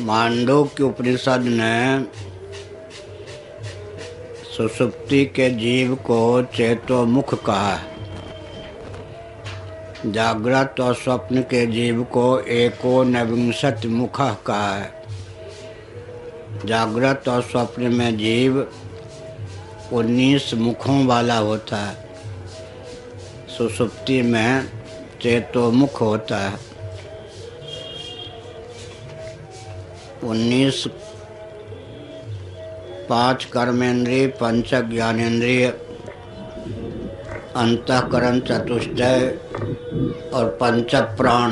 मांडो के उपनिषद ने सुसुप्ति के जीव को चेतोमुख कहा। है जागृत और स्वप्न के जीव को एको नविंशत मुख कहा। है जागृत और स्वप्न में जीव उन्नीस मुखों वाला होता। है सुसुप्ति में चेतोमुख होता। है उन्नीस पाँच कर्मेंद्रिय पंच ज्ञानेन्द्रिय अंतकरण, चतुष्टय और पंच प्राण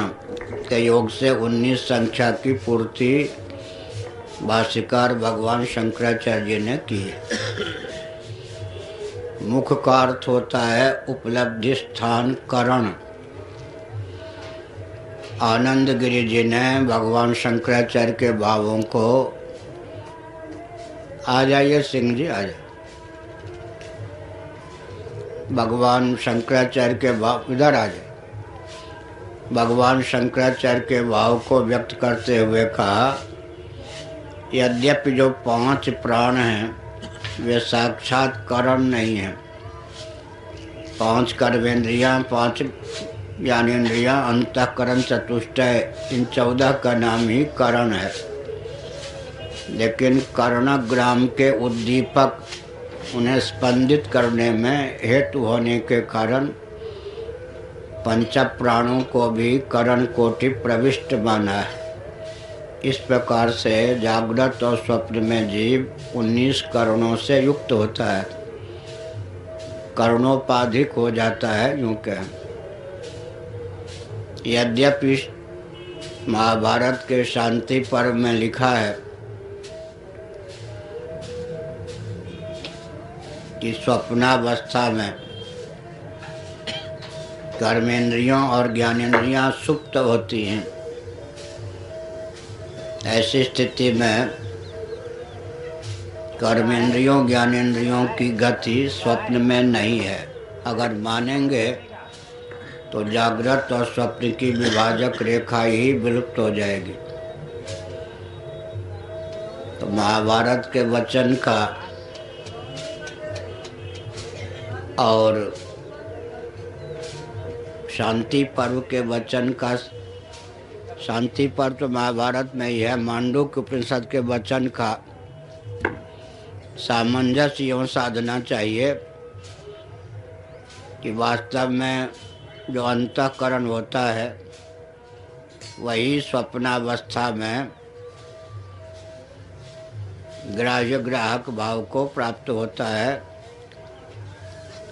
के योग से उन्नीस संख्या की पूर्ति भाष्यकार भगवान शंकराचार्य ने की मुख का अर्थ होता है उपलब्धि, स्थान, करण। आनंद गिरी जी ने भगवान शंकराचार्य के भावों को, आ जाइए सिंह जी, आ जाइए। भगवान शंकराचार्य के भाव, इधर आ जाए भगवान शंकराचार्य के भाव को व्यक्त करते हुए कहा, यद्यपि जो पाँच प्राण हैं, वे साक्षात करण नहीं हैं। पाँच कर्मेंद्रियाँ, पाँच ज्ञानेन्द्रियाँ अंतकरण चतुष्टय इन चौदह का नाम ही करण है। लेकिन कर्णग्राम के उद्दीपक उन्हें स्पंदित करने में हेतु होने के कारण पंच प्राणों को भी करण कोटि प्रविष्ट माना है। इस प्रकार से जागृत और स्वप्न में जीव उन्नीस करणों से युक्त होता है। कर्णोपाधिक हो जाता है, यूँ कह। यद्यपि महाभारत के शांति पर्व में लिखा है कि स्वप्नावस्था में कर्मेंद्रियों और ज्ञानेन्द्रियाँ सुप्त होती हैं। ऐसी स्थिति में कर्मेंद्रियों ज्ञानेन्द्रियों की गति स्वप्न में नहीं है। अगर मानेंगे तो जागृत और स्वप्न की विभाजक रेखा ही विलुप्त हो जाएगी। तो महाभारत के वचन का और शांति पर्व के वचन का शांति पर्व तो महाभारत में ही है। मांडू के उपनिषद के वचन का सामंजस्य एवं साधना चाहिए कि वास्तव में जो अंतकरण होता है, वही स्वप्नावस्था में ग्राह्य ग्राहक भाव को प्राप्त होता है।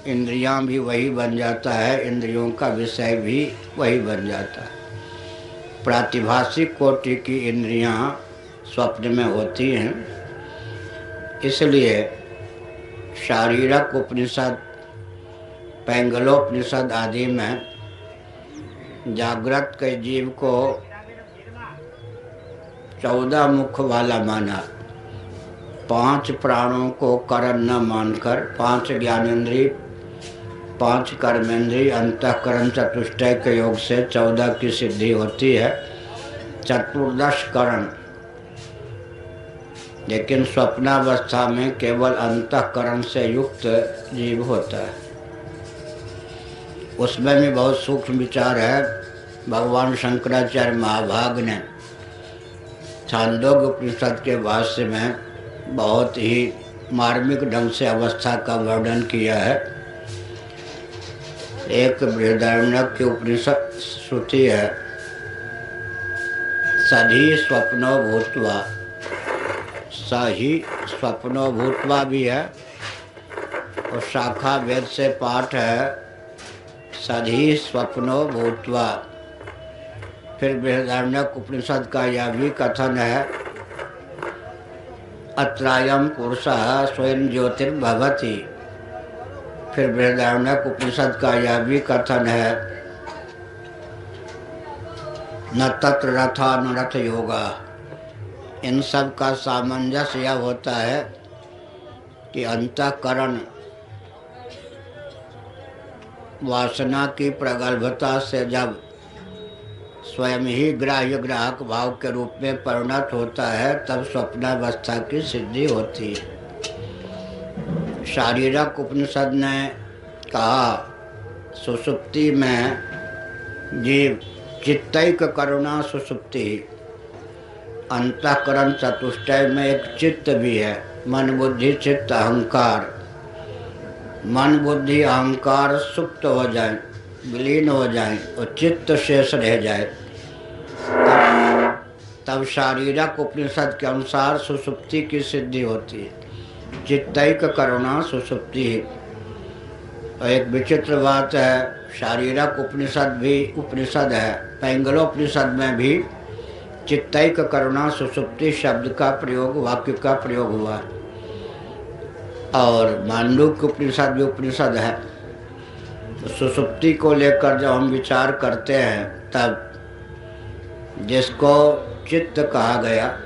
इंद्रियाँ भी वही बन जाता है, इंद्रियों का विषय भी वही बन जाता है। प्रातिभाषिक कोटि की इंद्रियाँ स्वप्न में होती हैं, इसलिए शारीरक उपनिषद पैंगलोपनिषद आदि में जागृत के जीव को चौदह मुख वाला माना। पाँच प्राणों को करण न मानकर, पाँच ज्ञानेन्द्रीय पाँच कर्मेंद्रीय अंतकरण चतुष्टय के योग से चौदह की सिद्धि होती है। चतुर्दश करण। लेकिन स्वप्नावस्था में केवल अंतकरण से युक्त जीव होता है। उसमें भी बहुत सूक्ष्म विचार है। भगवान शंकराचार्य महाभाग ने छांदोग उपनिषद के भाष्य में बहुत ही मार्मिक ढंग से अवस्था का वर्णन किया है। एक बृहदारण्यक की उपनिषद श्रुति है, सधी स्वप्नो भूतवा। सही स्वप्नो भूतवा भी है, और शाखा वेद से पाठ है। सधी स्वप्नो भूतवा। फिर बृहदारण्यक उपनिषद का यह भी कथन है। अत्रायम पुरुष स्वयं ज्योतिर्भवती। फिर बृहदारण्यक उपनिषद का यह भी कथन है। न तत्र रथानुरथ योगा। इन सब का सामंजस्य यह होता है कि अंतकरण वासना की प्रगल्भता से जब स्वयं ही ग्राह्य ग्राहक भाव के रूप में परिणत होता है, तब स्वप्नावस्था की सिद्धि होती है। शारीरक उपनिषद ने कहा, सुसुप्ति में जीव चित्तक करुणा सुसुप्ति, अंतकरण चतुष्टय में एक चित्त भी है मन बुद्धि चित्त अहंकार। मन बुद्धि अहंकार सुप्त हो जाए विलीन हो जाए और चित्त शेष रह जाए तब, तब शारीरक उपनिषद के अनुसार सुसुप्ति की सिद्धि होती है। चित्तक करुणा सुसुप्ति और एक विचित्र बात है शारीरक उपनिषद भी उपनिषद है पैंगलोपनिषद में भी चित्तक करुणा सुसुप्ति शब्द का प्रयोग वाक्य का प्रयोग हुआ। और मांडुक्य उपनिषद जो उपनिषद है तो सुसुप्ति को लेकर जब हम विचार करते हैं, तब जिसको चित्त कहा गया,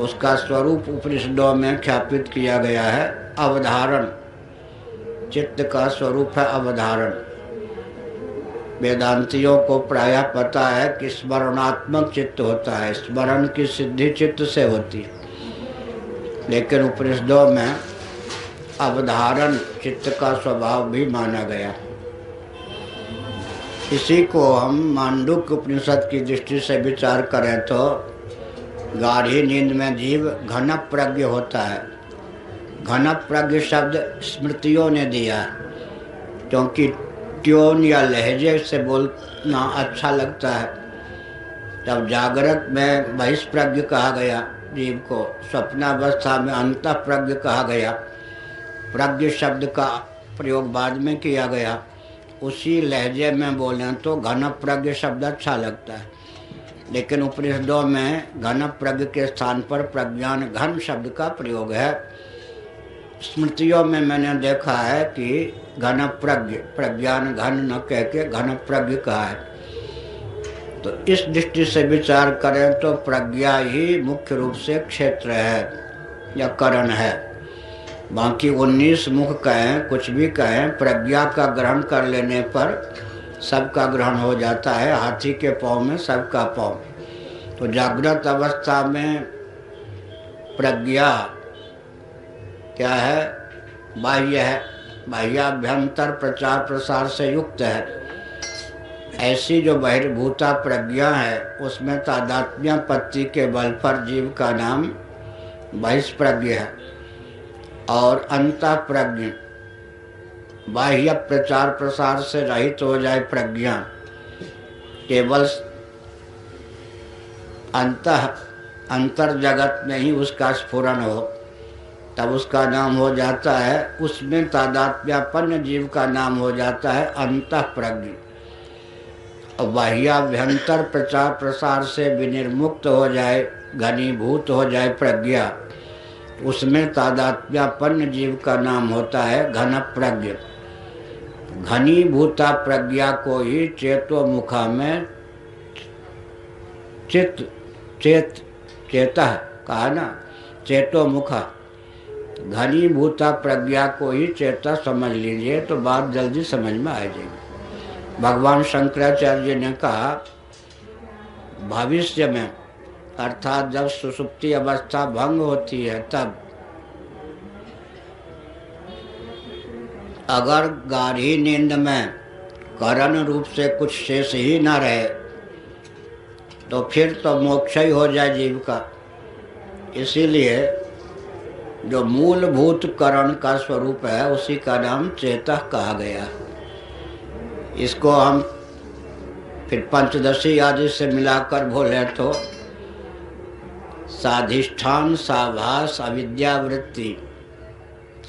उसका स्वरूप उपनिषदों में ख्यापित किया गया है, अवधारण। चित्त का स्वरूप है अवधारण। वेदांतियों को प्रायः पता है कि स्मरणात्मक चित्त होता है, स्मरण की सिद्धि चित्त से होती है। लेकिन उपनिषदों में अवधारण चित्त का स्वभाव भी माना गया। इसी को हम मांडुक उपनिषद की दृष्टि से विचार करें तो गाढ़ी नींद में जीव घन प्रज्ञ होता है। घन प्रज्ञ शब्द स्मृतियों ने दिया, क्योंकि ट्यून या लहजे से बोलना अच्छा लगता है। तब जागृत में बहिष्प्रज्ञ कहा गया, जीव को स्वप्नावस्था में अंत प्रज्ञ कहा गया। प्रज्ञ शब्द का प्रयोग बाद में किया गया। उसी लहजे में बोले तो घन प्रज्ञ शब्द अच्छा लगता है। लेकिन उपनिषदों में घन प्रज्ञ के स्थान पर प्रज्ञान घन शब्द का प्रयोग है। स्मृतियों में मैंने देखा है कि घन प्रज्ञ प्रज्ञान घन न कह के घन प्रज्ञ कहा है। तो इस दृष्टि से विचार करें तो प्रज्ञा ही मुख्य रूप से क्षेत्र है या करण है। बाकी उन्नीस मुख कहें, कुछ भी कहें, प्रज्ञा का ग्रहण कर लेने पर सबका ग्रहण हो जाता है। हाथी के पाँव में सबका पाँव। तो जागृत अवस्था में प्रज्ञा क्या है? बाह्य है। बाह्याभ्यंतर प्रचार प्रसार से युक्त है। ऐसी जो बहिर्भूता प्रज्ञा है, उसमें तादात्म्य पत्ति के बल पर जीव का नाम बहिष्प्रज्ञ है। और अंत प्रज्ञ बाह्य प्रचार प्रसार से रहित हो जाए प्रज्ञा। केवल अंत अंतर जगत में ही उसका स्फुरन हो। तब उसका नाम हो जाता है, उसमें तादात्म्यापन्न जीव का नाम हो जाता है अंत प्रज्ञ और बाह्याभ्यंतर प्रचार प्रसार से विनिर्मुक्त हो जाए, घनीभूत हो जाए प्रज्ञा। उसमें तादात्म्यापन्न जीव का नाम होता है घन प्रज्ञ। घनीभूता प्रज्ञा को ही चेतो मुखा में चित, चेत चेत कहा ना, चेतो मुखा। घनीभूता प्रज्ञा को ही चेता समझ लीजिए तो बात जल्दी समझ में आ जाएगी। भगवान शंकराचार्य ने कहा, भविष्य में अर्थात जब सुसुप्ति अवस्था भंग होती है तब अगर गाढ़ी नींद में करण रूप से कुछ शेष ही न रहे तो फिर तो मोक्ष ही हो जाए जीव का। इसीलिए जो मूलभूत करण का स्वरूप है, उसी का नाम चेतः कहा गया। इसको हम फिर पंचदशी आदि से मिलाकर बोले तो साधिष्ठान, साभास, अविद्यावृत्ति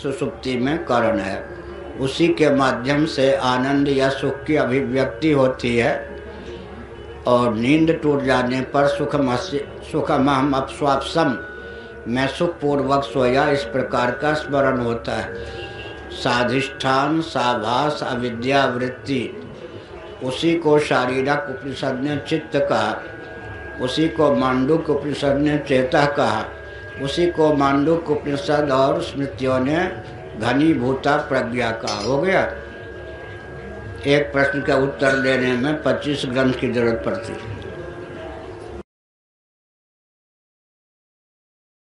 सुसुप्ति में करण है। उसी के माध्यम से आनंद या सुख की अभिव्यक्ति होती है और नींद टूट जाने पर सुखम सुखम अपस्वापसम मैं सुखपूर्वक सोया इस प्रकार का स्मरण होता है। साधिष्ठान, साभास, अविद्यावृत्ति, उसी को शारीरक उपनिषद ने चित्त कहा। उसी को मांडुक उपनिषद ने चेता कहा। उसी को मांडुक उपनिषद और स्मृतियों ने घनीभूता प्रज्ञा कहा हो गया? एक प्रश्न का उत्तर देने में 25 ग्रंथ की ज़रूरत पड़ती। है